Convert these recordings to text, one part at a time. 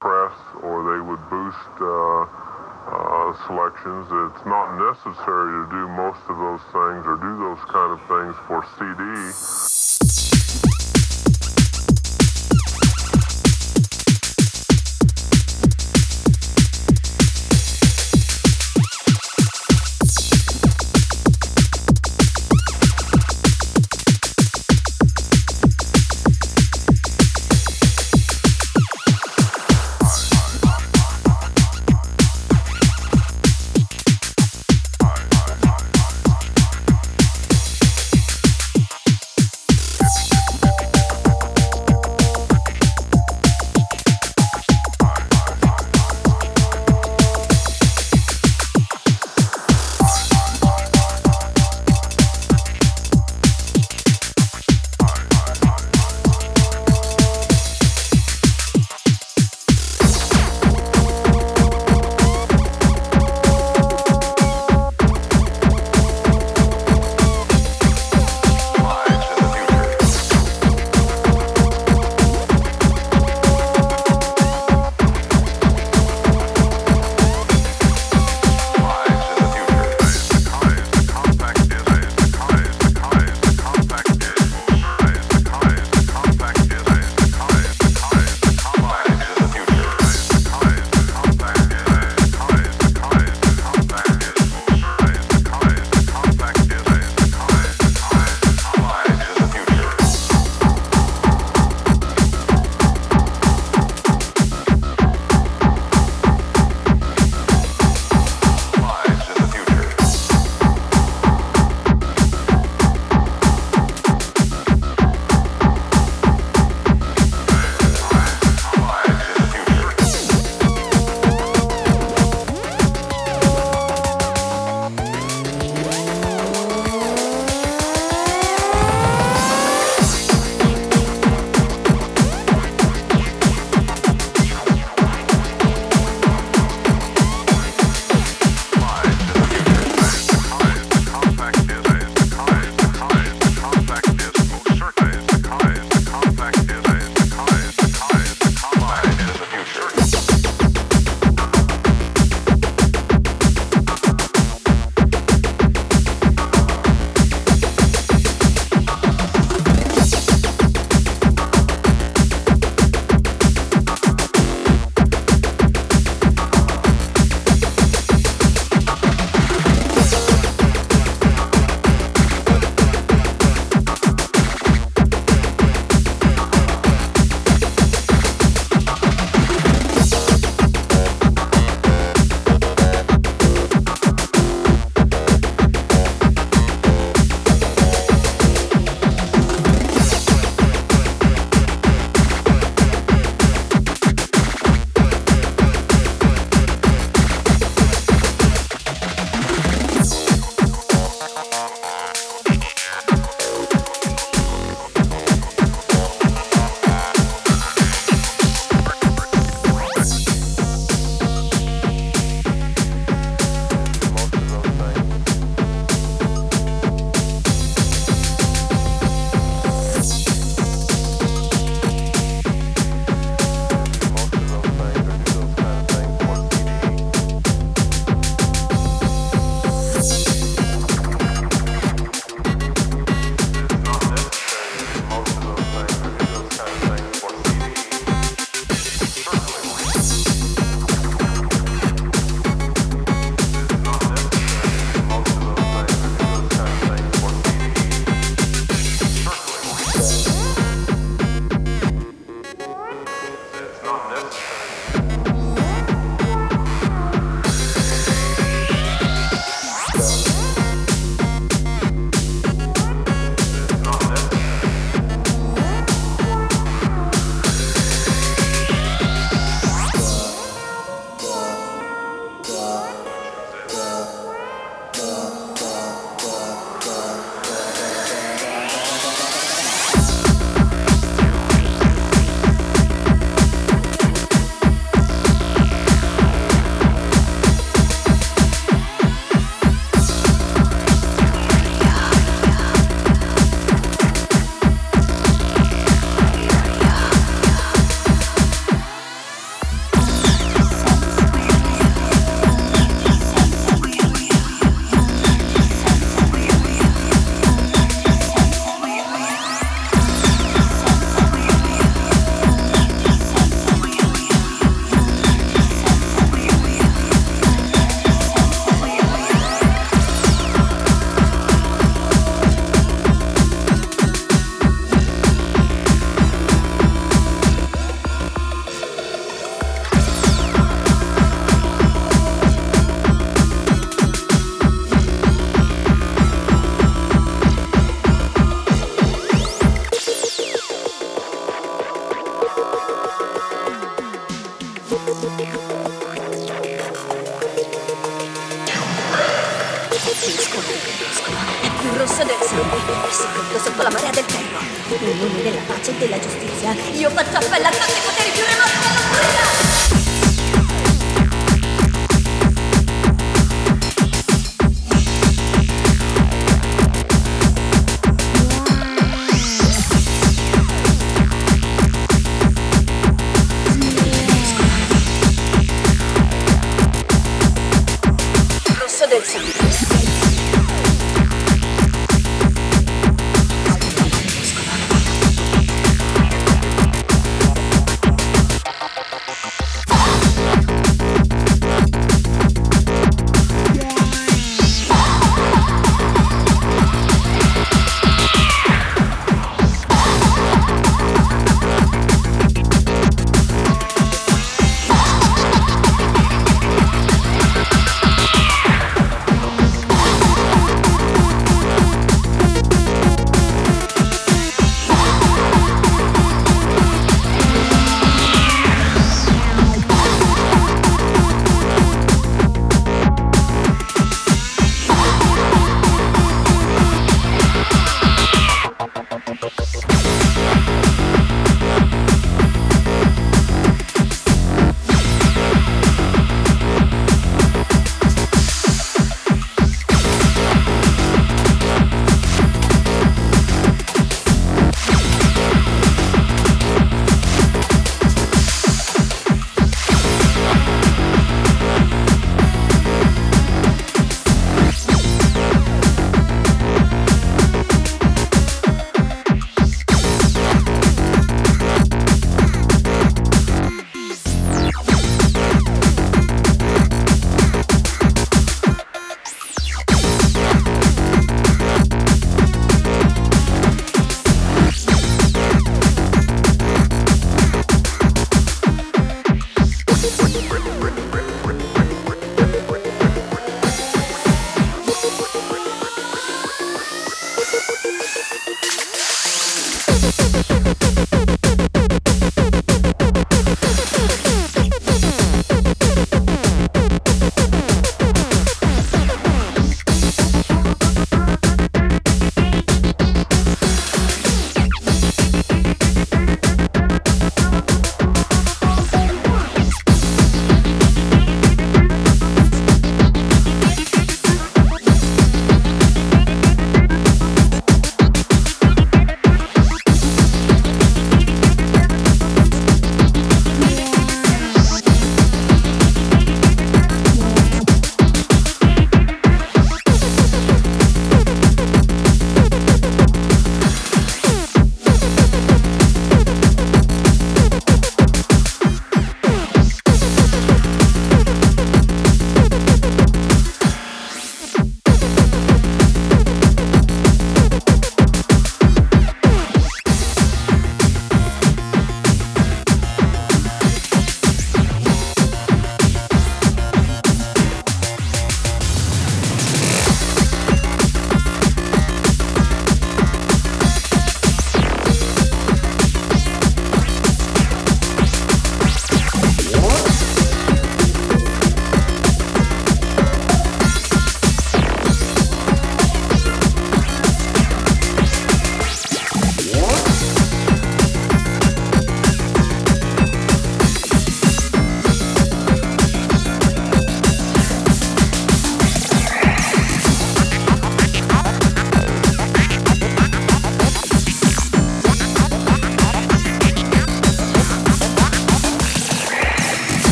press or they would boost uh, uh, selections. It's not necessary to do most of those things or do those kind of things for CD. Del bosco è più sangue e secondo sotto la marea del tempo. In nome della pace e della giustizia, io faccio appello a tutti i poteri più remoti dell'oscurità!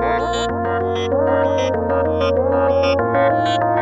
Thank you.